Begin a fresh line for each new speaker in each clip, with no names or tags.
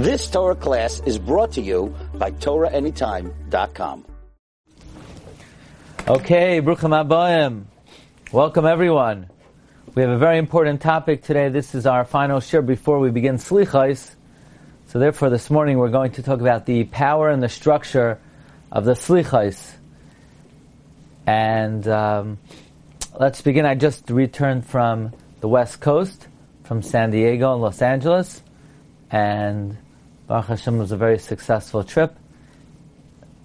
This Torah class is brought to you by TorahAnytime.com.
Okay, Bruchim Abayim. Welcome everyone. We have a very important topic today. This is our final shir before we begin Slichais. So therefore this morning we're going to talk about the power and the structure of the Slichais. And um, let's begin. I just returned from the West Coast, from San Diego and Los Angeles. And Baruch Hashem was a very successful trip.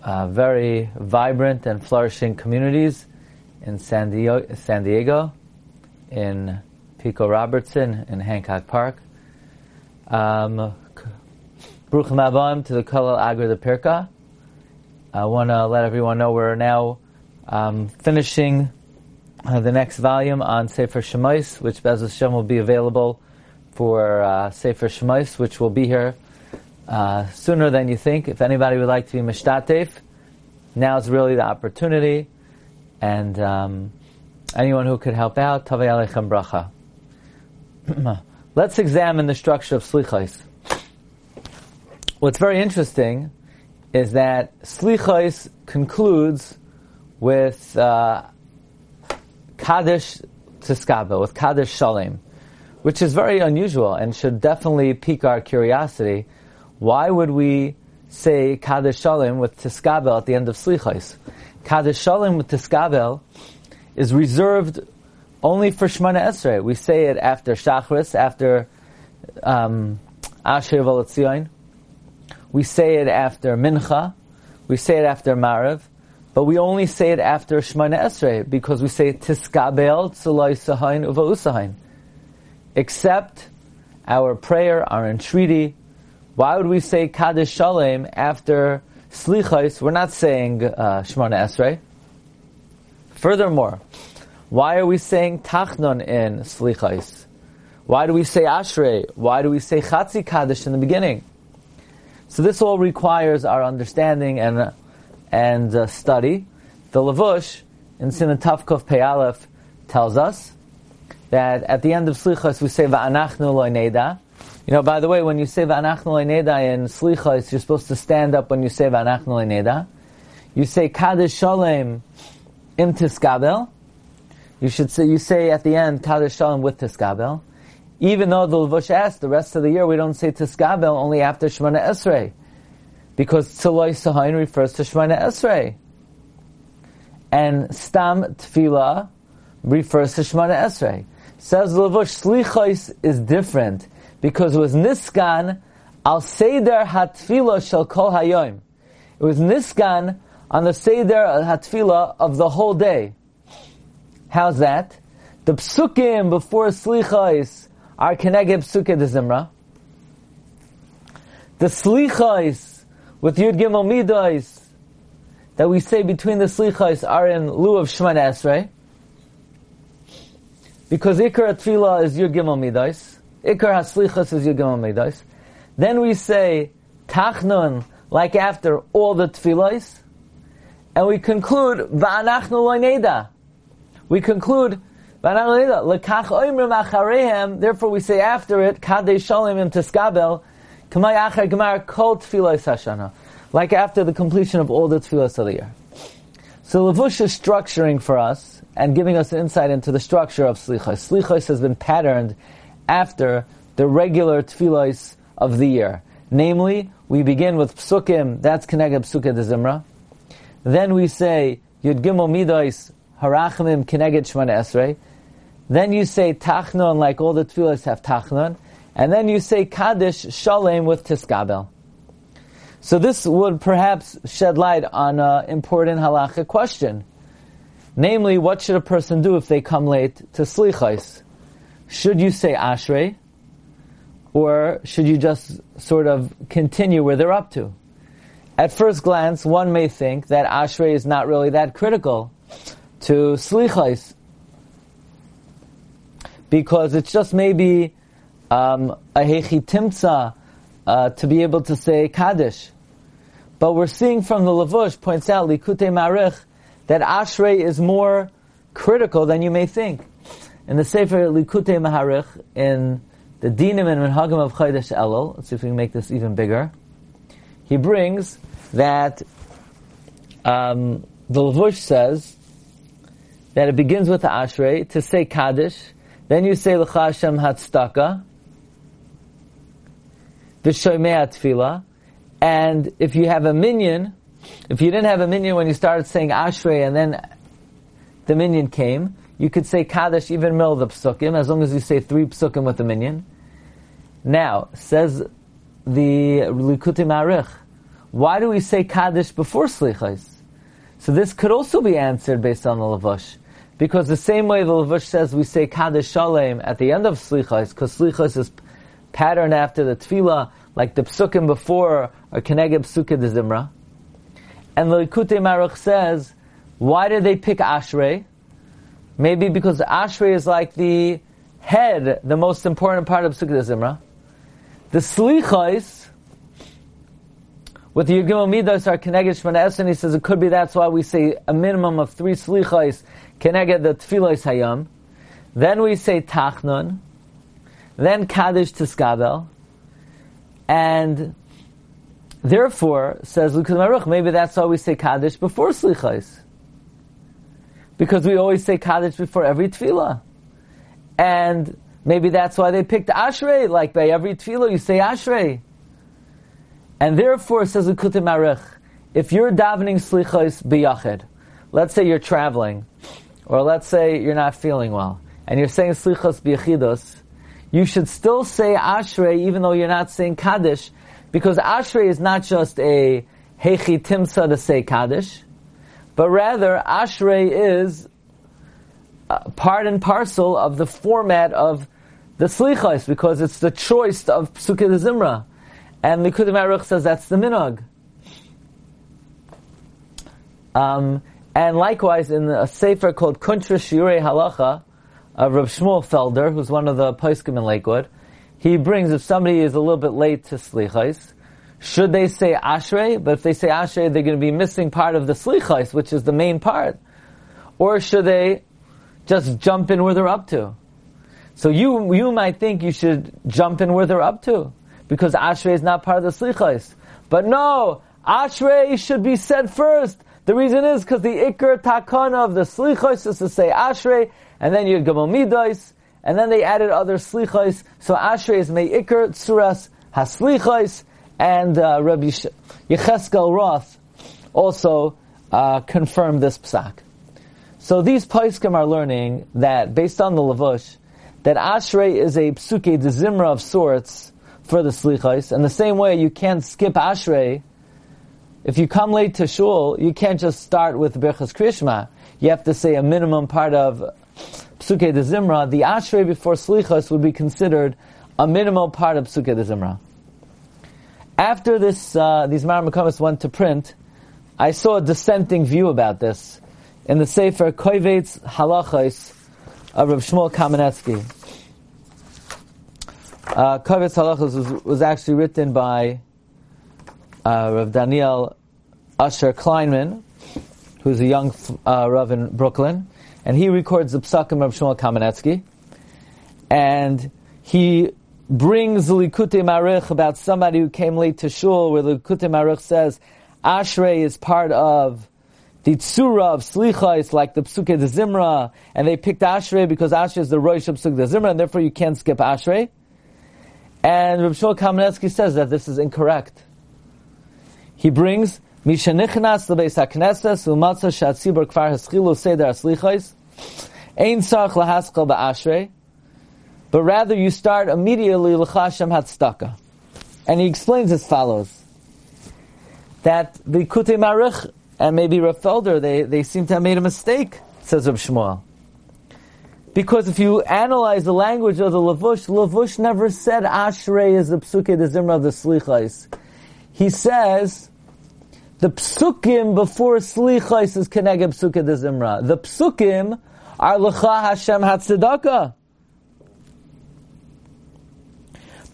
Uh, very vibrant and flourishing communities in San Diego, San Diego in Pico Robertson in Hancock Park. Um, to the Kolel Agra de Pirka. I want to let everyone know we're now um, finishing uh, the next volume on Sefer Shemais, which Bez Hashem will be available for uh, Sefer Shemais, which will be here uh, sooner than you think. If anybody would like to be Mishtatef, now is really the opportunity. And um, anyone who could help out, Tavay Alechem Bracha. Let's examine the structure of Slichais. What's very interesting is that Slichais concludes with uh, Kaddish Tiskabel, with Kaddish Shalem, which is very unusual and should definitely pique our curiosity. Why would we say Kaddish Shalom with Tiskabel at the end of Slichais? Kaddish Shalom with Tiskabel is reserved only for Shemana Esrei. We say it after Shachris, after um, Asher Volotzion. We say it after Mincha. We say it after Mariv. But we only say it after Shemana Esrei because we say Tiskabel Tzulai Sahain Uva Usahain. Except our prayer, our entreaty. Why would we say Kaddish Shalem after Slichais? We're not saying uh, Shemana Esrei. Furthermore, why are we saying Tachnon in Slichais? Why do we say Ashrei? Why do we say Chatzi Kaddish in the beginning? So this all requires our understanding and and uh, study. The Lavush in Siman Tavkov Pei tells us that at the end of Slichas we say Va'anachnu lo'neda. You know, by the way, when you say Va'anachnu lo'neda in Slichas, you're supposed to stand up when you say Va'anachnu lo'neda. You say Kaddish Shalem im Tiskabel. You should say, you say at the end Kaddish Shalem with Tiskabel. Even though the Lavush asked, the rest of the year we don't say Tiskabel, only after Shemana Esrei because Tziloi Sahain refers to Shemana Esrei. And Stam Tfila refers to Shemana Esrei. Says Lavush, Slichos is different because it was Niskan al Seder Hatfila shall kol Hayom. It was Niskan on the Seder Hatfila of the whole day. How's that? The psukim before Slichos are Kenegeb Psuke de Zimra. The Slichos with Yud Gimel Midas that we say between the Slichais are in lieu of Shemana Esrei. Because Ikar Tefillah is Yud Gimel Midas. Ikar HaSlichas is Gimel Midas. Then we say Tachnun, like after all the Tefillahs. And we conclude Va'anachnu Loineda. We conclude Va'anachnu Loineda. Lekach Oimrim. Therefore we say after it, Kadei Shalom Im Teskabel. Like after the completion of all the tefillas of the year. So Lavush is structuring for us and giving us insight into the structure of Slichos. Slichos has been patterned after the regular tefillos of the year. Namely, we begin with psukim, that's Kenegab Psuke de Zimra. Then we say Yud Gimel Midois Harachimim Keneged Shemana Esrei. Then you say Tachnon, like all the tefillos have Tachnon and then you say Kaddish Shalem with Tiskabel. So this would perhaps shed light on an important halacha question. Namely, what should a person do if they come late to Slichais? Should you say Ashrei? Or should you just sort of continue where they're up to? At first glance, one may think that Ashrei is not really that critical to Slichais. Because it's just maybe um, a hechi uh, to be able to say kaddish. But we're seeing from the Lavush points out likute marich that ashrei is more critical than you may think. In the Sefer Likutei Maharich in the dinim and minhagim of Chodesh Elul. Let's see if we can make this even bigger. He brings that um, the Lavush says that it begins with the Ashrei to say Kaddish, then you say L'cha Hashem Hatzdaka, the Shoymei Tefillah, and if you have a minion, if you didn't have a minion when you started saying Ashrei and then the minion came, you could say Kaddish even middle of the psukim, as long as you say three psukim with the minyan. Now, says the Likutei Marich, why do we say Kaddish before Slichais? So this could also be answered based on the Lavush. Because the same way the Lavush says we say Kaddish Shalem at the end of Slichais, because Slichais is patterned after the Tefillah, like the Psukim before, or Kenegeb Psukkah de Zimra. And the Likutei Marich says, why did they pick Ashrei? Maybe because Ashrei is like the head, the most important part of Sukkot Zimra. The Slichais, with the Yud Gimel Midas are Keneged Shmana and he says it could be that's why we say a minimum of three Slichais Keneged the Tefilais Hayam. Then we say Tachnun, then Kaddish Tiskabel, and therefore, says Lukas Maruch, maybe that's why we say Kaddish before Slichais because we always say Kaddish before every tefillah. And maybe that's why they picked Ashrei, like by every tefillah you say Ashrei. And therefore, says Likutei Marich, if you're davening slichos biyachid, let's say you're traveling, or let's say you're not feeling well, and you're saying slichos biyachidos, you should still say Ashrei even though you're not saying Kaddish, because Ashrei is not just a Hechi Timsa to say Kaddish, but rather Ashrei is uh, part and parcel of the format of the Slichos, because it's the choice of Psukkah Zimra. And the Kudim says that's the Minog. Um, and likewise, in a sefer called Kuntres Shiurei Halacha of Rav Shmuel Felder, who's one of the poskim in Lakewood, he brings if somebody is a little bit late to Slichos, should they say Ashrei? But if they say Ashrei, they're going to be missing part of the Slichais, which is the main part. Or should they just jump in where they're up to? So you, you might think you should jump in where they're up to, because Ashrei is not part of the Slichais. But no, Ashrei should be said first. The reason is because the Iker Takana of the Slichais is to say Ashrei, and then you Gabal Midas, and then they added other Slichais. So Ashrei is Mei Iker Tsuras Haslichais, and uh, Rabbi Yecheskel Roth also uh, confirmed this psak. So these paiskim are learning that, based on the Lavush, that Ashrei is a psuke de zimra of sorts for the slichais, and the same way you can't skip Ashrei. If you come late to shul, you can't just start with Birchas Krishma. You have to say a minimum part of psuke de zimra. The Ashrei before slichas would be considered a minimal part of psuke de zimra. After this, uh, these Maramakomis went to print, I saw a dissenting view about this in the Sefer Kovetz Halachos of Rav Shmuel Kamenetsky. Uh, Kovetz Halachos was, was, actually written by uh, Rav Daniel Usher Kleinman, who's a young uh, Rav in Brooklyn, and he records the Psakim of Shmuel Kamenetsky, and he brings Likutei Marich about somebody who came late to shul, where Likutei Marich says Ashrei is part of the Tzura of Slicha, it's like the Psuke de Zimra, and they picked Ashrei because Ashrei is the Rosh of Psuke de Zimra, and therefore you can't skip Ashrei. And Rav Shmuel Kamenetsky says that this is incorrect. He brings Mishanichnas lebeis hakneses u'matzah shatzibur kfar haschilu seder aslichais ein sarach lahaskal ba'ashrei but rather you start immediately l'chashem hatstaka. And he explains as follows, that the Kutei Marich and maybe Rav Felder, they, they seem to have made a mistake, says Rav Shmuel. Because if you analyze the language of the Lavush, Lavush never said Ashrei is the Psuke de Zimra of the Slichais. He says, the Psukim before Slichais is Kenegeb Psuke de Zimra. The Psukim are L'cha Hashem Hatzedakah.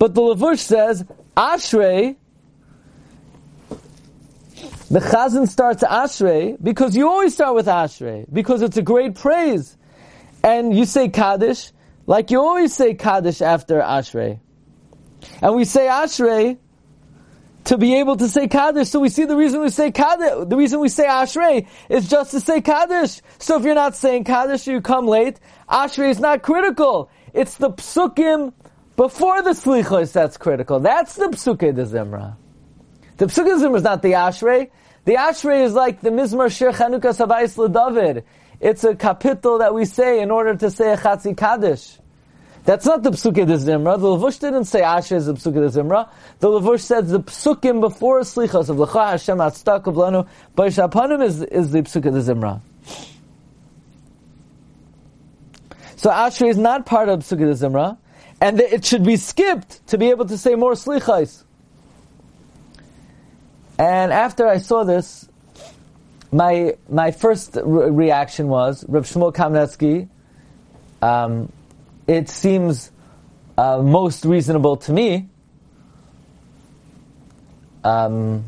But the Lavush says, Ashrei, the Chazan starts Ashrei because you always start with Ashrei because it's a great praise. And you say Kaddish, like you always say Kaddish after Ashrei. And we say Ashrei to be able to say Kaddish. So we see the reason we say Kaddish, the reason we say Ashrei is just to say Kaddish. So if you're not saying Kaddish, you come late, Ashrei is not critical. It's the psukim before the Slichos that's critical. That's the psuke de Zimra. The psuke de Zimra is not the Ashrei. The Ashrei is like the Mizmar Shir Chanukah Savais David. It's a capital that we say in order to say a Chatzi Kaddish. That's not the Psuke de Zimra. The Levush didn't say Asher is the Psuke de Zimra. The Levush says the Psukim before slichos of Lecha Hashem Atztak of Lanu is, is the Psuke de Zimra. So Asher is not part of Psuke de Zimra, and it should be skipped to be able to say more Slichas. And after I saw this, my my first re- reaction was Reb Shmuel Kamenetsky. Um, it seems uh, most reasonable to me um,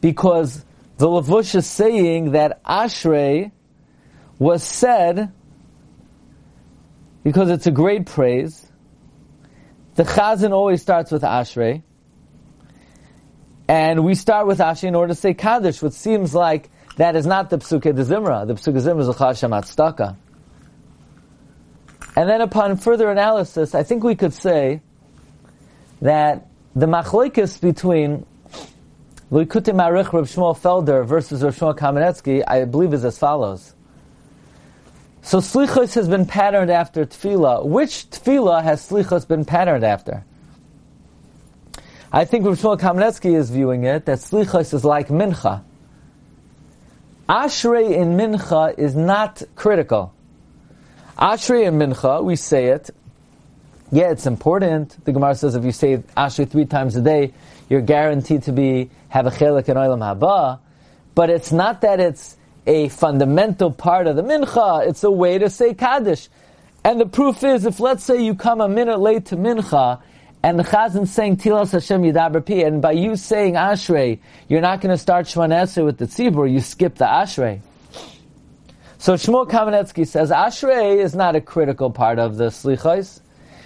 because the Lavush is saying that Ashrei was said because it's a great praise. The Chazan always starts with Ashrei. And we start with Ashrei in order to say Kaddish, which seems like that is not the Psuke de Zimra. The Psuke Zimra is L'chashem Atzdaka. And then upon further analysis, I think we could say that the machlokes between Likutei Marich Rav Shmuel Felder versus Rav Shmuel Kamenetsky, I believe is as follows. So Slichos has been patterned after Tefillah. Which Tefillah has Slichos been patterned after? I think Rav Kamenetsky is viewing it that Slichos is like Mincha. Ashrei in Mincha is not critical. Ashrei in Mincha, we say it. Yeah, it's important. The Gemara says if you say Ashrei three times a day, you're guaranteed to be have a chelik in Olam Haba. But it's not that it's a fundamental part of the Mincha. It's a way to say Kaddish. And the proof is, if let's say you come a minute late to Mincha, and the Chazan saying Tilas Hashem Yidaber and by you saying Ashrei, you're not going to start Shman with the Tzibur, you skip the Ashrei. So Shmuel Kamenetsky says Ashrei is not a critical part of the Slichos.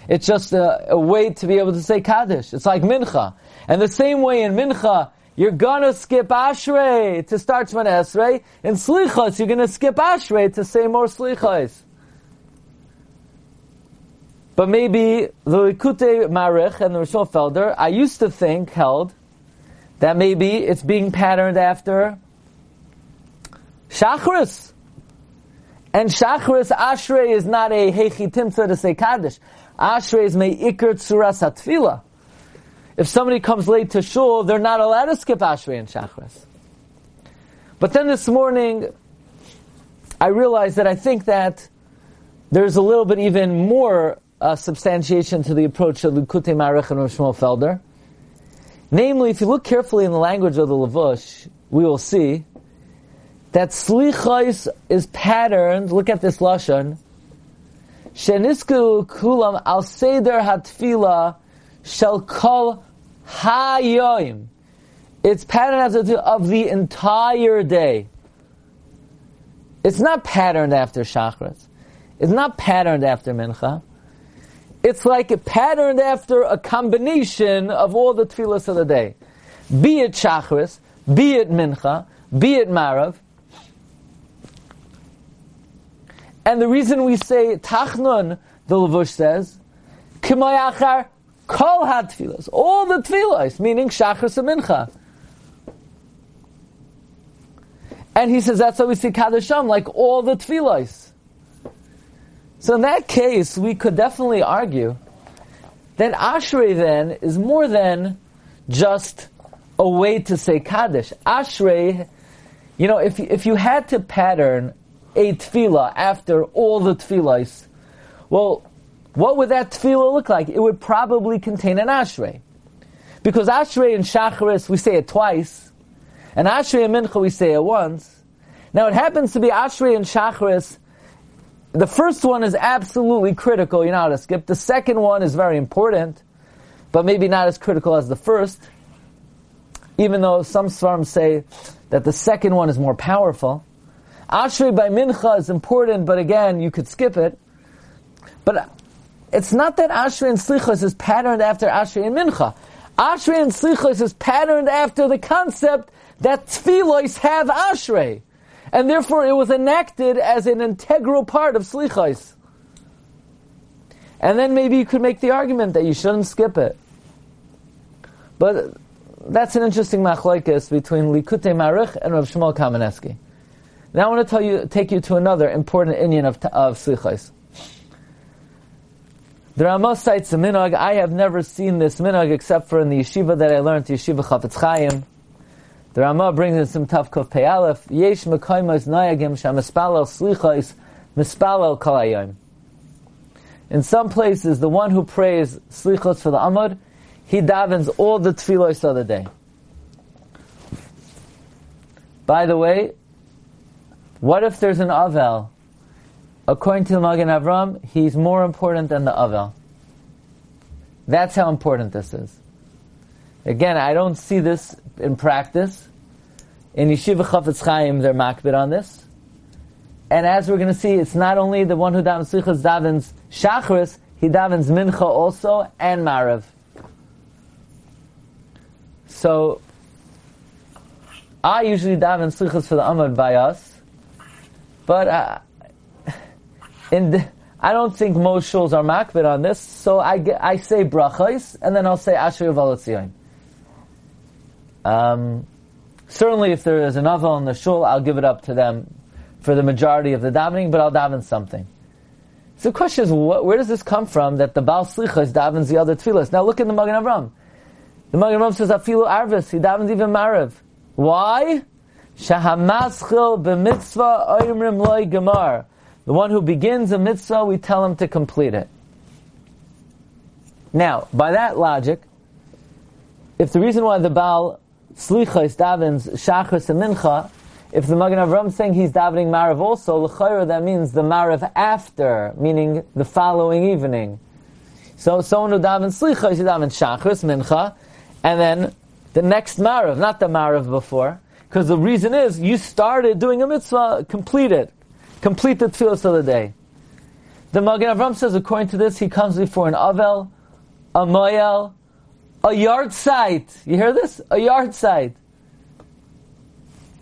It's just a, a, way to be able to say Kaddish. It's like Mincha. And the same way in Mincha, you're gonna skip Ashrei to start Shemon Esrei. In Slichos, you're gonna skip Ashrei to say more Slichos. But maybe the Likutei Marich and the Rishon Felder, I used to think, held, that maybe it's being patterned after Shachris. And Shachris Ashrei is not a Hechitimtza to say Kaddish. Ashrei is Me'ikr Tzuras HaTfila. If somebody comes late to shul, they're not allowed to skip Ashrei and Shachris. But then this morning, I realized that I think that there's a little bit even more uh, substantiation to the approach of Likutei Marich and Shmuel Felder. Namely, if you look carefully in the language of the Lavush, we will see that slichos is patterned. Look at this lashon. Shenisku kulam al seder hatfila shall call hayoim. It's patterned as of the entire day. It's not patterned after shachris. It's not patterned after mincha. It's like a patterned after a combination of all the tefillas of the day. Be it shachris, be it mincha, be it marav, And the reason we say Tachnun, the Lavush says, Kimayachar Kol had tefillas, all the tefillas, meaning Shachar Mincha. And he says that's how we see Kadasham, like all the tefillas. So in that case, we could definitely argue that Ashrei then is more than just a way to say Kaddish. Ashrei, you know, if, if you had to pattern a tefillah after all the tefillahs, well, what would that tefillah look like? It would probably contain an ashrei. Because ashrei and shacharis, we say it twice, and ashrei and mincha, we say it once. Now it happens to be ashrei and shacharis, the first one is absolutely critical, you know how to skip. The second one is very important, but maybe not as critical as the first. Even though some svarim say that the second one is more powerful. Ashrei by Mincha is important, but again, you could skip it. But it's not that Ashrei and Slichos is patterned after Ashrei and Mincha. Ashrei and Slichos is patterned after the concept that Tfilos have Ashrei. And therefore it was enacted as an integral part of Slichos. And then maybe you could make the argument that you shouldn't skip it. But that's an interesting machlokes between Likutei Maruch and Rav Shmuel Kamenetsky. Now I want to tell you, take you to another important inyan of, of Slichos. The Ramah cites a minog. I have never seen this minog except for in the yeshiva that I learned, Yeshiva Chafetz Chaim. The Ramah brings in some kuf pei aleph. Yesh mekoymos noyagim shamispalel slichos mispalel kalayim. In some places, the one who prays slichos for the amud, he davens all the tefillos of the day. By the way, what if there's an avel? According to the Magen Avram, he's more important than the avel. That's how important this is. Again, I don't see this in practice. In Yeshiva Chafetz Chaim, they're makbid on this. And as we're going to see, it's not only the one who davens Slichas davens Shachris, he davens Mincha also, and Marav. So, I usually daven Slichas for the Amad by us, but uh, in I don't think most shuls are makbid on this, so I, I say brachos, and then I'll say Asher Yavalotzion. Um, certainly, if there is an aval in the shul, I'll give it up to them for the majority of the davening, but I'll daven something. So the question is, where does this come from that the Baal Slichas davens the other tefillas? Now look at the Magen Avram. The Magen Avram says, Afilu Arvis, he davens even Marav. Why? Shahamaschil b'mitzvah oimrim loy gemar. The one who begins a mitzvah, we tell him to complete it. Now, by that logic, if the reason why the Baal Slichas davens Shachris and Mincha, if the Magen Avram is saying he's davening Marav also, l'chayra that means the Marav after, meaning the following evening. So someone who davens Slichas, he davens Shachris, Mincha, and then the next Marav, not the Marav before, because the reason is you started doing a mitzvah, complete it. Complete the tefillah of the day. The Magen Avram says, according to this, he comes before an Avel, a Moyel, a yahrzeit. You hear this? A yahrzeit.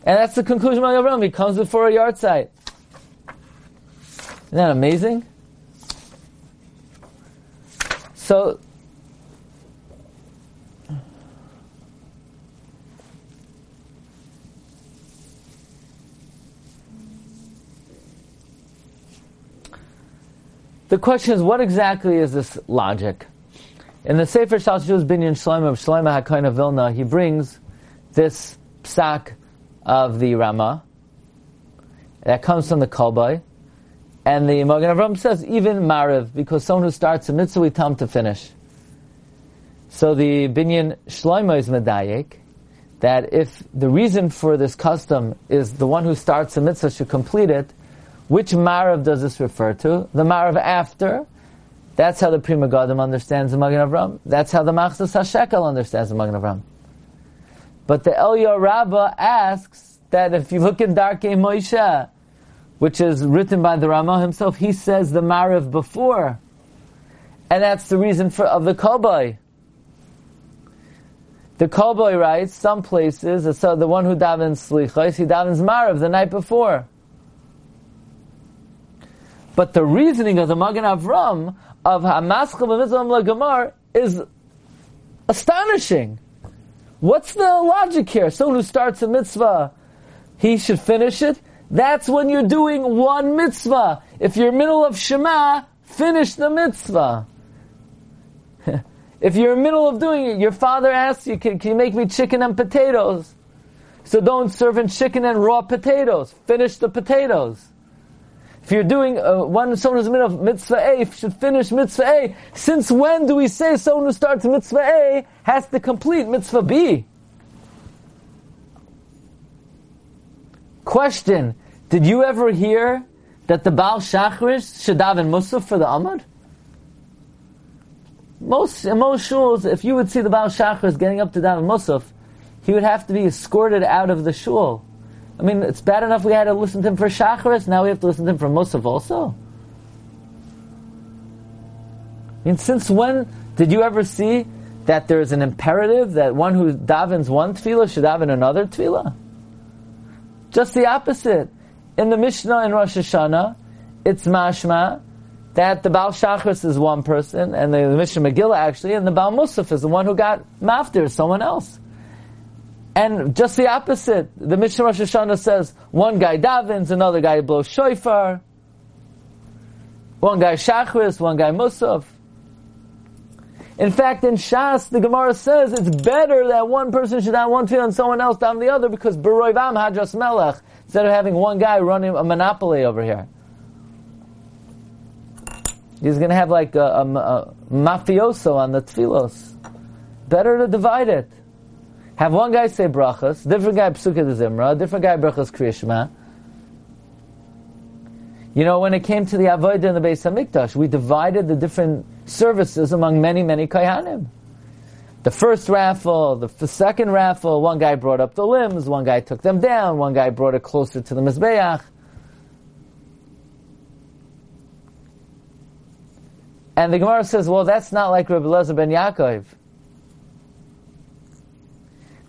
And that's the conclusion of Magen Avram. He comes before a yahrzeit. Isn't that amazing? So, The question is, what exactly is this logic? In the Sefer Shalshus Binyan Shlomo of Shlomo HaKohen of Vilna, he brings this psak of the Rama that comes from the Kolbai, and the Magen Avram says even Mariv, because someone who starts a mitzvah, we tell to finish. So the Binyan Shlomo is medayek that if the reason for this custom is the one who starts a mitzvah should complete it, which Marav does this refer to? The Marav after. That's how the Pri Megadim understands the Magen Avram. That's how the Machatzis HaShekel understands the Magen Avram. But the Eliyah Rabbah asks that if you look in Darkei Moshe, which is written by the Ramah himself, he says the Marav before. And that's the reason for of the Kolbai. The Kolbai writes, some places, so the one who davens Slichos, he davens Marav the night before. But the reasoning of the Magen Avram of Hamaschel b'mitzvah Lagamar is astonishing. What's the logic here? Someone who starts a mitzvah, he should finish it. That's when you're doing one mitzvah. If you're in the middle of Shema, finish the mitzvah. if you're in the middle of doing it, your father asks you, can, can you make me chicken and potatoes? So don't serve in chicken and raw potatoes. Finish the potatoes. If you're doing uh, one someone the middle of mitzvah A should finish mitzvah A. Since when do we say someone who starts mitzvah A has to complete mitzvah B? Question: Did you ever hear that the Baal Shachris should daven Musaf for the Amud? Most in most shuls, if you would see the Baal Shachris getting up to daven Musaf, he would have to be escorted out of the shul. I mean, it's bad enough we had to listen to him for Shacharis, now we have to listen to him for Musaf also. I mean, since when did you ever see that there is an imperative that one who davens one tefillah should daven another tefillah? Just the opposite. In the Mishnah in Rosh Hashanah, it's mashma that the Baal Shachris is one person, and the, Mishnah Megillah actually, and the Baal Musaf is the one who got maftir, someone else. And just the opposite, the Mishnah Rosh Hashanah says one guy davens, another guy blows shofar, one guy shachris, one guy musaf. In fact, in Shas, the Gemara says it's better that one person should have one tefillah and someone else down the other because Beroivam Hadras Melech, instead of having one guy running a monopoly over here. He's going to have like a, a, a mafioso on the tefillos. Better to divide it. Have one guy say brachas, different guy psukkah de zimra, different guy brachas kriyishma. You know, when it came to the avodah in the Beis Hamikdash, we divided the different services among many, many kayhanim. The first raffle, the, the second raffle, one guy brought up the limbs, one guy took them down, one guy brought it closer to the mizbeach. And the Gemara says, well, that's not like Rabbi Lezer ben Yaakov.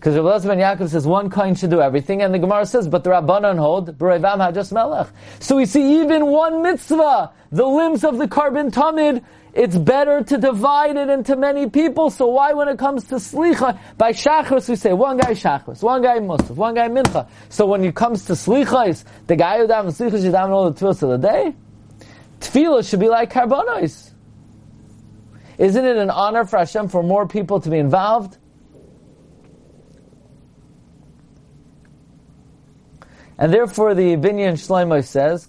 Because Rabbi ben Yaakov says one coin should do everything, and the Gemara says, but the Rabbanon hold, B'Revam Hajas Melech. So we see even one mitzvah, the limbs of the korban tamid, it's better to divide it into many people. So why, when it comes to slicha, by shachris we say one guy shachris, one guy musaf, one guy mincha. So when it comes to slichas, the guy who daven slicha should daven all the tefillas of the day. Tefillah should be like korbanos. Isn't it an honor for Hashem for more people to be involved? And therefore, the Binyan Shlomo says,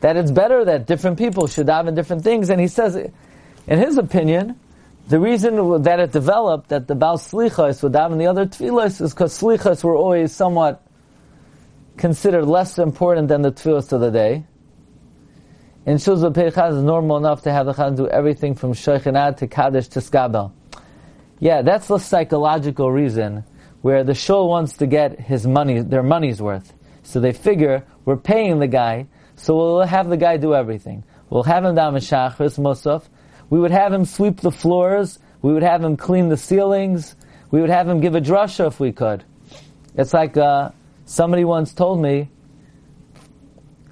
that it's better that different people should daven different things. And he says, in his opinion, the reason that it developed that the Baal Slichas would daven the other tefillas is because Slichas were always somewhat considered less important than the tefillas of the day. In Shuzah Peichaz, is normal enough to have the Chazan do everything from Shechinah to Kaddish to Skabel. Yeah, that's the psychological reason where the shul wants to get his money, their money's worth. So they figure we're paying the guy, so we'll have the guy do everything. We'll have him down in Shachris, Musaf. We would have him sweep the floors. We would have him clean the ceilings. We would have him give a drasha if we could. It's like uh, somebody once told me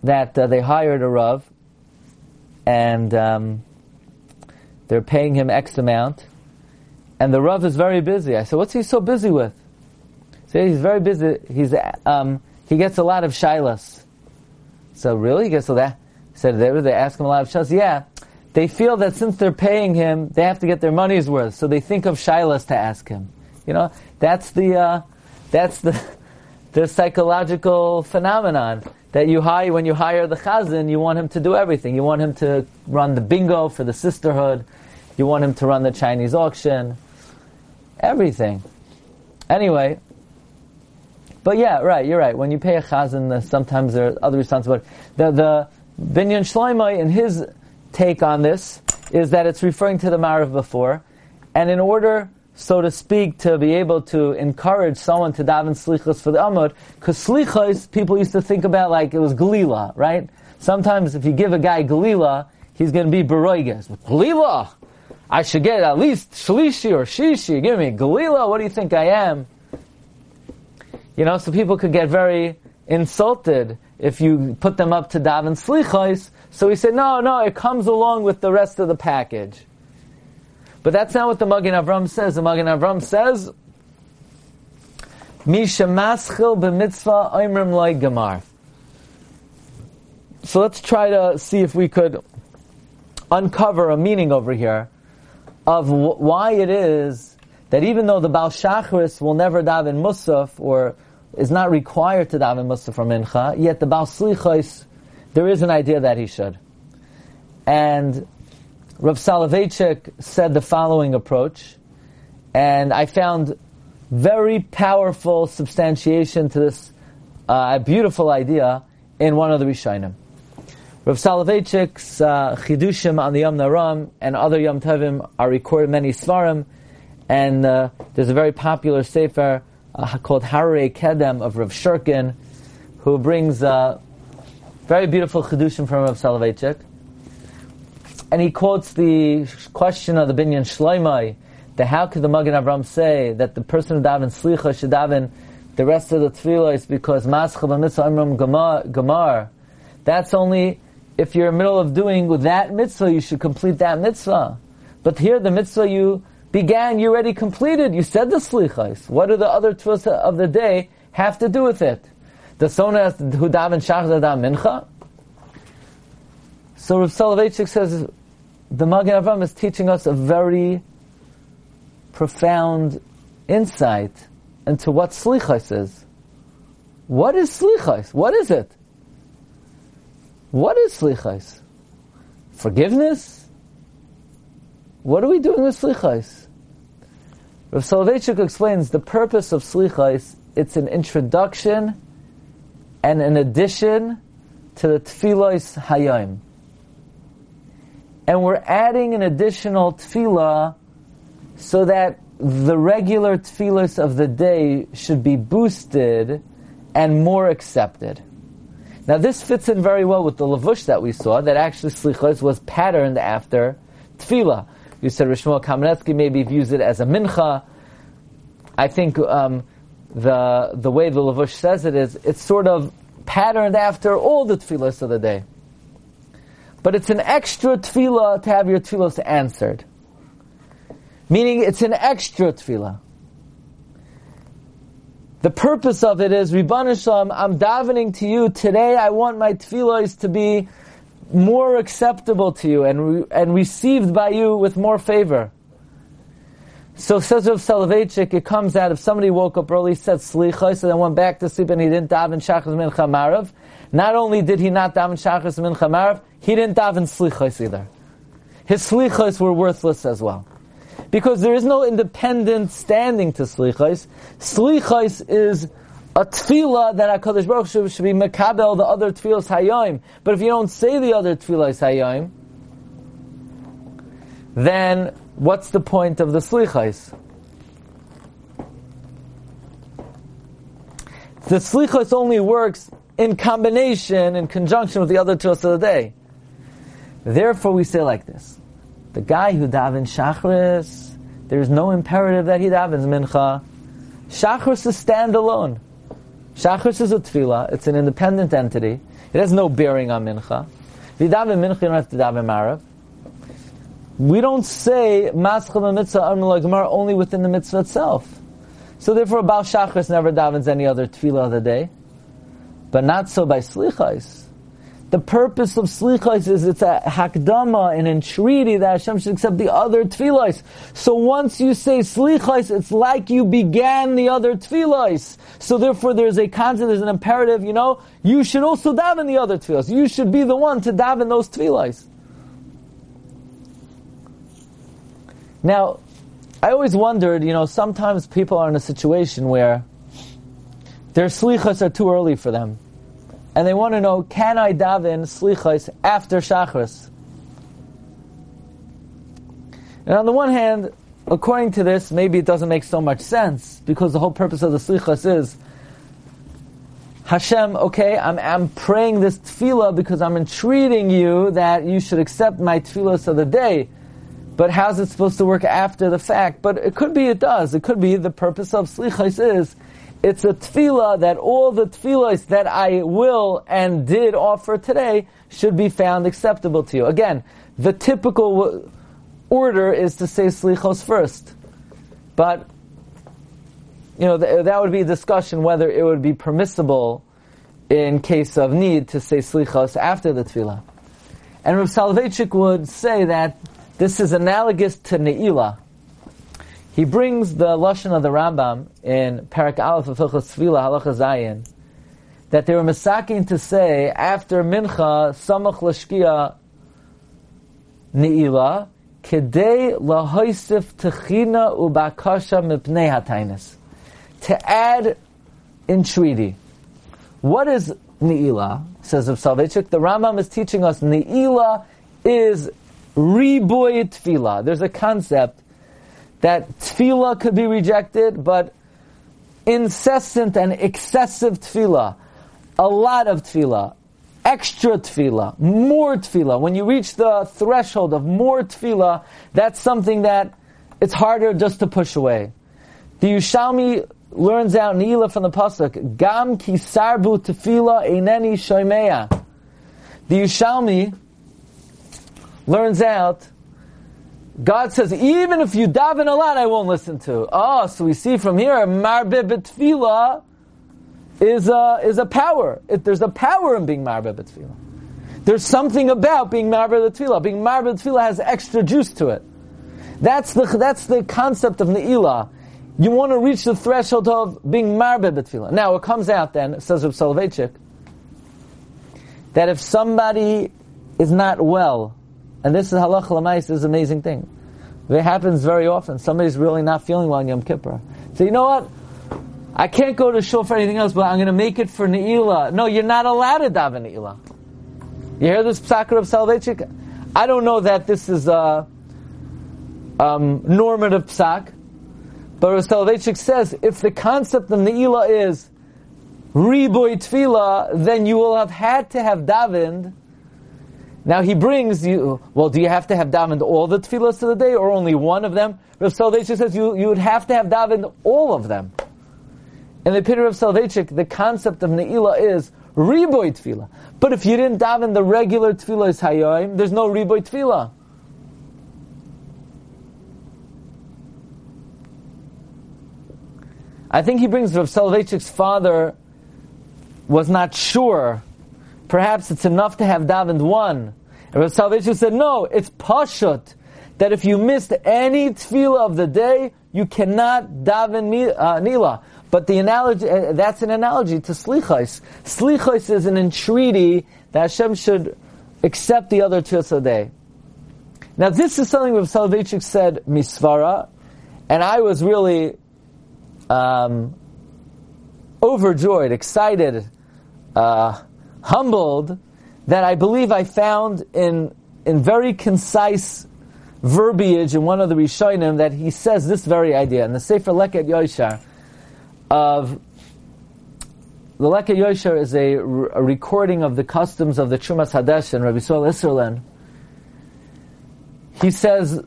that uh, they hired a rav, and um, they're paying him X amount, and the Rav is very busy. I said, what's he so busy with? See, he's very busy. He's, um, he gets a lot of shilas. So really? He gets a lot? Said they, they ask him a lot of shilas. Yeah. They feel that since they're paying him, they have to get their money's worth. So they think of shilas to ask him. You know, that's the, uh, that's the, the psychological phenomenon that you hire when you hire the chazan, you want him to do everything. You want him to run the bingo for the sisterhood. You want him to run the Chinese auction. Everything. Anyway, but yeah, right, you're right. When you pay a chazan, sometimes there are other responsibilities. The, the Binyan Shloimeh, in his take on this, is that it's referring to the Marav before. And in order so to speak, to be able to encourage someone to daven slichas for the amud, because slichas, people used to think about like it was galila, right? Sometimes if you give a guy galila, he's going to be beroiges. Galila! I should get at least shlishi or shishi. Give me galila, what do you think I am? You know, so people could get very insulted if you put them up to daven slichas. So he said, no, no, it comes along with the rest of the package. But that's not what the Magen Avram says. The Magen Avram says, Misha maschil b'mitzvah oimrim loy gemar. So let's try to see if we could uncover a meaning over here of why it is that even though the Baal Shachris will never daven Musaf or is not required to daven Musaf from Mincha, yet the Baal Slichos, there is an idea that he should. And Rav Soloveitchik said the following approach, and I found very powerful substantiation to this uh, beautiful idea in one of the Rishonim. Rav Soloveitchik's uh, Chidushim on the Yamim Noraim and other Yom Tovim are recorded many Svarim, and uh, there's a very popular Sefer uh, called Harerei Kedem of Rav Shurkin, who brings uh, very beautiful Chidushim from Rav Soloveitchik and he quotes the question of the Binyan Shloimei, that how could the Magen Avram say that the person who daven slicha should daven the rest of the tefillah is because mascha b'mitzvah imram gamar. That's only if you're in the middle of doing that mitzvah, you should complete that mitzvah. But here, the mitzvah you began, you already completed. You said the slichas. What do the other tefillah of the day have to do with it? The sona who daven shach mincha. So Rav Soloveitchik says the Magen Avram is teaching us a very profound insight into what slichas is. What is slichas? What is it? What is slichas? Forgiveness? What are we doing with slichas? Rav Soloveitchik explains the purpose of slichas. It's an introduction and an addition to the tefillos hayom and we're adding an additional tefillah so that the regular tefillahs of the day should be boosted and more accepted. Now this fits in very well with the lavush that we saw, that actually slichos was patterned after tefillah. You said Rishmuel Kamenetsky maybe views it as a mincha. I think um, the the way the lavush says it is, it's sort of patterned after all the tefillahs of the day. But it's an extra tefillah to have your tefillahs answered. Meaning it's an extra tefillah. The purpose of it is, Ribbon Shalom, I'm davening to you today. I want my tefillahs to be more acceptable to you and, re- and received by you with more favor. So says Rav Soloveitchik, it comes out if somebody woke up early, said slicha, so then went back to sleep and he didn't daven shachas mincha marav. Not only did he not daven shachas mincha marav, he didn't daven slichos either. His slichos were worthless as well. Because there is no independent standing to slichos. Slichos is a tefillah that HaKadosh Baruch should, should be mekabel the other tefillas hayom. But if you don't say the other tefillas hayom, then what's the point of the slichos? The slichos only works in combination, in conjunction with the other tefillas of the day. Therefore, we say like this: the guy who davens shachris, there is no imperative that he davens mincha. Shachris is standalone. Shachris is a tefillah; it's an independent entity. It has no bearing on mincha. If daven mincha, you don't have to daven marav. We don't say maschal mitzvah only within the mitzvah itself. So therefore, Baal Shachris never davens any other tefillah of the day, but not so by slichais. The purpose of slichos is it's a hakdama, an entreaty that Hashem should accept the other tefillos. So once you say slichos, it's like you began the other tefillos. So therefore there's a concept, there's an imperative, you know, you should also daven the other tefillos. You should be the one to daven those tefillos. Now, I always wondered, you know, sometimes people are in a situation where their slichos are too early for them and they want to know, can I daven slichas after shachris? And on the one hand, according to this, maybe it doesn't make so much sense because the whole purpose of the slichas is Hashem, okay, I'm, I'm praying this tefillah because I'm entreating you that you should accept my tefillahs of the day. But how's it supposed to work after the fact? But it could be it does. It could be the purpose of slichas is it's a tefillah that all the tefillahs that I will and did offer today should be found acceptable to you. Again, the typical order is to say slichos first. But, you know, th- that would be a discussion whether it would be permissible in case of need to say slichos after the tefillah. And Rav Soloveitchik would say that this is analogous to ne'ilah. He brings the lashon of the Rambam in Parak Aleph of Hilchos Tefillah Halacha Zayin that they were masaking to say after mincha samach lashkia neila kedei lahoisif techina ubakasha mipnei hatainis to add entreaty. What is neila? Says of Soloveitchik. The Rambam is teaching us neila is riboy tefillah. There's a concept that tefillah could be rejected, but incessant and excessive tefillah, a lot of tefillah, extra tefillah, more tefillah, when you reach the threshold of more tefillah, that's something that it's harder just to push away. The Yushalmi learns out Neila from the pasuk, Gam ki sarbu tefillah eineni shoimeya. The Yushalmi learns out God says, even if you daven a lot, I won't listen to. Oh, so we see from here, marbe betfila is a, is a power. It, there's a power in being marbe betfila. There's something about being marbe betfila. Being marbe betfila has extra juice to it. That's the, that's the concept of ne'ilah. You want to reach the threshold of being marbe betfila. Now, it comes out then, it says Reb Soloveitchik, that if somebody is not well, and this is halach lamais, this is an amazing thing. It happens very often. Somebody's really not feeling well on Yom Kippur. So you know what? I can't go to shul for anything else, but I'm going to make it for Ne'ilah. No, you're not allowed to daven Ne'ilah. You hear this psakar of Soloveitchik? I don't know that this is a um, normative psak, but Soloveitchik says if the concept of Ne'ilah is riboy tefillah, then you will have had to have davened now he brings you, well, do you have to have davened all the tefillahs of the day or only one of them? Rav Soloveitchik says you, you would have to have davened all of them. In the opinion of Soloveitchik, the concept of Ne'ilah is riboy tefillah. But if you didn't daven the regular tefillahs hayoim, there's no riboy tefillah. I think he brings Rav Soloveitchik's father was not sure perhaps it's enough to have davened one. And Rav Soloveitchik said, no, it's pashut, that if you missed any tefillah of the day, you cannot daven uh, nila. But the analogy, uh, that's an analogy to slichos. Slichos is an entreaty that Hashem should accept the other two of the day. Now this is something Rav Soloveitchik said, misvara, and I was really um, overjoyed, excited, uh, humbled that I believe I found in, in very concise verbiage in one of the Rishonim that he says this very idea. In the Sefer Leket Yoshar of the Leket Yoshar is a, a, recording of the customs of the Trumas Hadesh and Rabbi Sol Isserlen. He says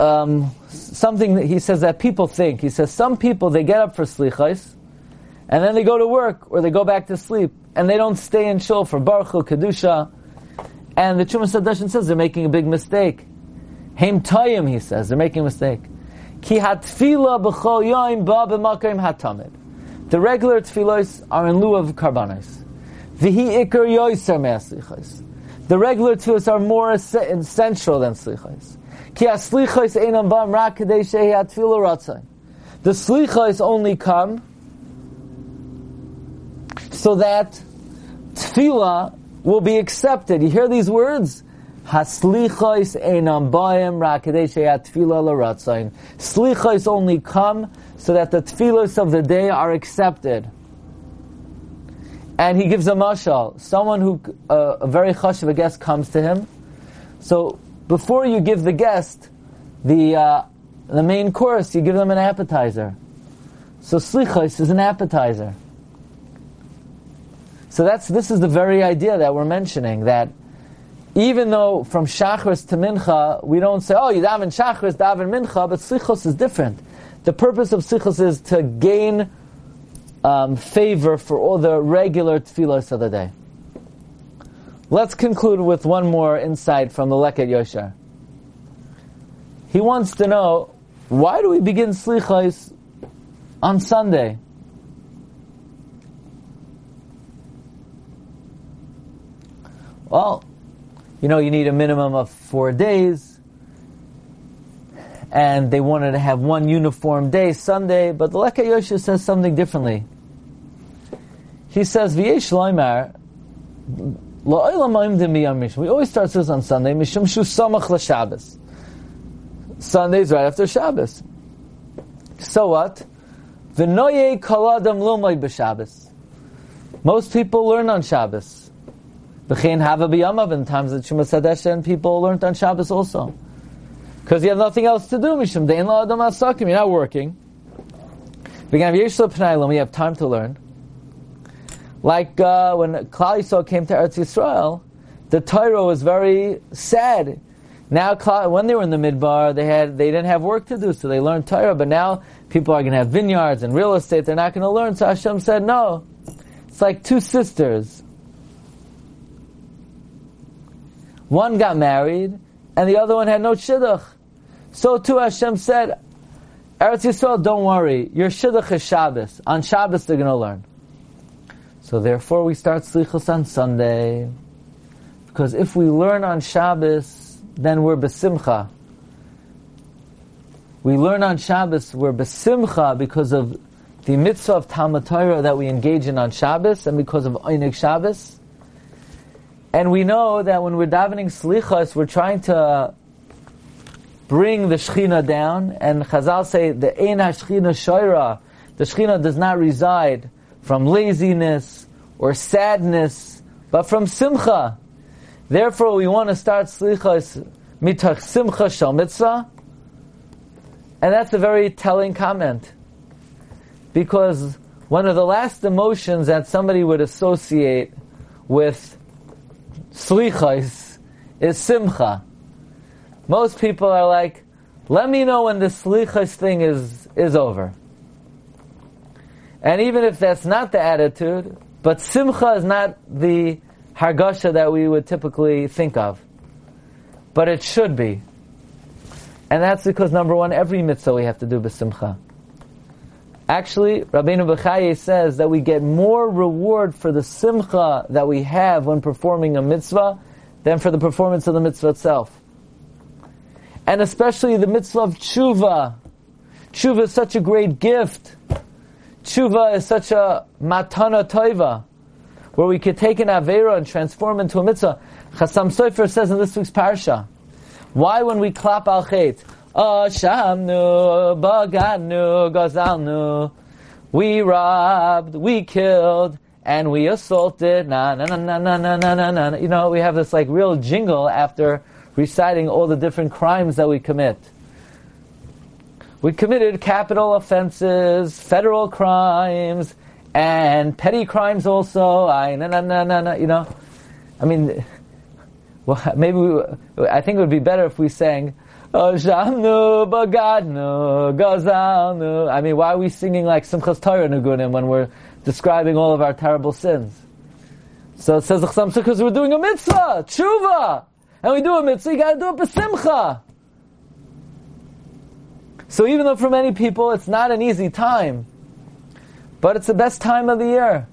um, something that he says that people think. He says some people they get up for slichos and then they go to work or they go back to sleep and they don't stay in shul for Baruch Kedusha. And the Trumas Hadeshen says they're making a big mistake. Haim Tayim, he says, they're making a mistake. Ki hatfila b'chol yoim ba b'makim hatamid. The regular tfilos are in lieu of karbanos. V'hi ikar yoiser me'aslichos. The regular tfilos are more essential than slichos. Ki aslichos einam bam rak kadei shehi atfila ratzai. The slichos only come so that tefillah will be accepted. You hear these words? Haslichos baim rakadeshayat tefillah. Slichos only come so that the tefillos of the day are accepted. And he gives a mashal. Someone who, uh, a very chash of a guest comes to him. So before you give the guest the, uh, the main course, you give them an appetizer. So slichos is an appetizer. So that's this is the very idea that we're mentioning that even though from Shachris to Mincha we don't say, oh, you daven Shachris, daven Mincha, but Slichos is different. The purpose of Slichos is to gain um, favor for all the regular tefillos of the day. Let's conclude with one more insight from the Leket Yoshar. He wants to know why do we begin Slichos on Sunday? Well, you know, you need a minimum of four days. And they wanted to have one uniform day, Sunday, but the Leket Yoshar says something differently. He says, V'yesh loimar, we always start this on Sunday, mishum shu samach l'Shabbos. Sunday's right after Shabbos. So what? V'noye kaladam lomay b'Shabbos. Most people learn on Shabbos. V'chein hava b'yamav, in times that Shema Sadesh and people learned on Shabbos also. Because you have nothing else to do, Mishum Dein La'adam Asakim, you're not working. We have time to learn. Like uh, when Klal Yisrael came to Eretz Yisrael, the Torah was very sad. Now, when they were in the midbar, they had they didn't have work to do, so they learned Torah. But now people are going to have vineyards and real estate; they're not going to learn. So Hashem said, "No, it's like two sisters. One got married, and the other one had no shidduch. So too Hashem said, Eretz Yisrael, don't worry, your shidduch is Shabbos. On Shabbos they're going to learn. So therefore we start Slichos on Sunday. Because if we learn on Shabbos, then we're besimcha. We learn on Shabbos, we're besimcha because of the mitzvah of Talmud Torah that we engage in on Shabbos and because of Einig Shabbos. And we know that when we're davening Slichos, we're trying to bring the Shechina down. And Chazal say the Ein HaShechina Shoira, the Shechina does not reside from laziness or sadness, but from Simcha. Therefore, we want to start Slichos mitach Simcha Shal Mitzvah. And that's a very telling comment. Because one of the last emotions that somebody would associate with Slichos is Simcha. Most people are like, let me know when the slichas thing is, is over. And even if that's not the attitude, but simcha is not the hargasha that we would typically think of. But it should be. And that's because number one, every mitzvah we have to do b'simcha. Actually, Rabbeinu Bechaye says that we get more reward for the simcha that we have when performing a mitzvah than for the performance of the mitzvah itself and especially the mitzvah of tshuva. Tshuva is such a great gift. Tshuva is such a matana toiva, where we could take an avera and transform into a mitzvah. Chassam Sofer says in this week's parsha, why when we clap al Baganu, Gazalnu, we robbed, we killed, and we assaulted, na na na na na na na na. You know, we have this like real jingle after reciting all the different crimes that we commit. We committed capital offenses, federal crimes, and petty crimes also. I na na na na na. You know, I mean, well, maybe we, I think it would be better if we sang. Shamnu gazalnu. I mean, why are we singing like Simchas Torah Nagunim when we're describing all of our terrible sins? So it says because we're doing a mitzvah, tshuva and we do a mitzvah, you gotta do it besimcha. So even though for many people it's not an easy time, but it's the best time of the year.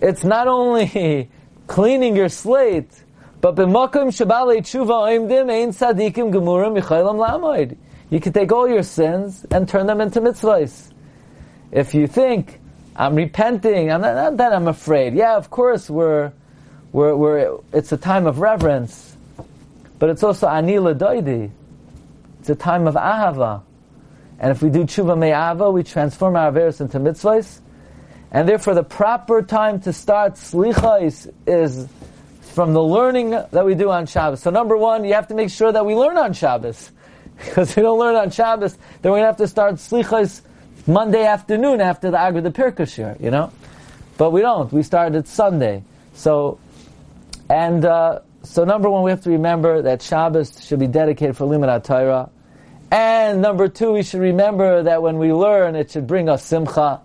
It's not only cleaning your slate, but b'makom shabalei tshuva oimdim ein tzadikim gemurim yichaylam lamoid. You can take all your sins and turn them into mitzvahs. If you think, I'm repenting, I'm not, not that I'm afraid. Yeah, of course we're we're, we're, it's a time of reverence, but it's also anila doidi. It's a time of ahava. And if we do tshuva me'ava, we transform our averis into mitzvahs. And therefore the proper time to start slichais is from the learning that we do on Shabbos. So number one, you have to make sure that we learn on Shabbos. Because if we don't learn on Shabbos, then we're going to have to start slichais Monday afternoon after the Agra the Pirkashir, you know? But we don't. We start it Sunday. So and uh, so, number one, we have to remember that Shabbos should be dedicated for Limud Torah. And number two, we should remember that when we learn, it should bring us simcha.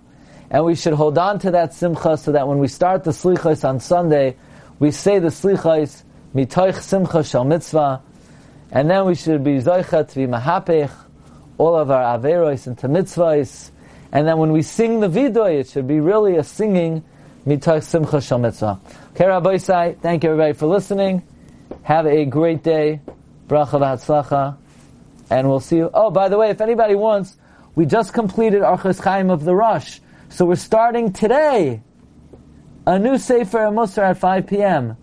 And we should hold on to that simcha so that when we start the slichos on Sunday, we say the slichos, mitoich simcha shal mitzvah. And then we should be zoichat be mahapech, all of our averos into mitzvahs. And then when we sing the vidoy, it should be really a singing mitoich simcha shal mitzvah. Okay, Rabbi Isai, thank you everybody for listening. Have a great day. Bracha v'hatzlacha. And we'll see you. Oh, by the way, if anybody wants, we just completed Archas Chaim of the Rosh. So we're starting today a new Sefer Musar at 5 p.m.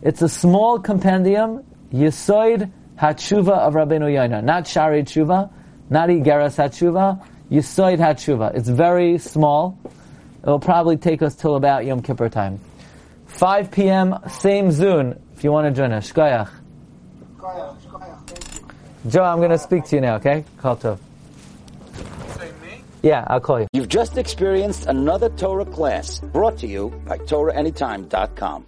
It's a small compendium, Yesoid HaTshuva of Rabbeinu Yoina. Not Shari Tshuva, not Igeras HaTshuva, Yesoid HaTshuva. It's very small. It'll probably take us till about Yom Kippur time. 5 p.m., same Zoom, if you want to join us. Shkoyach. Joe, I'm going to speak to you now, okay? Call to. Yeah, I'll call you.
You've just experienced another Torah class brought to you by TorahAnytime.com.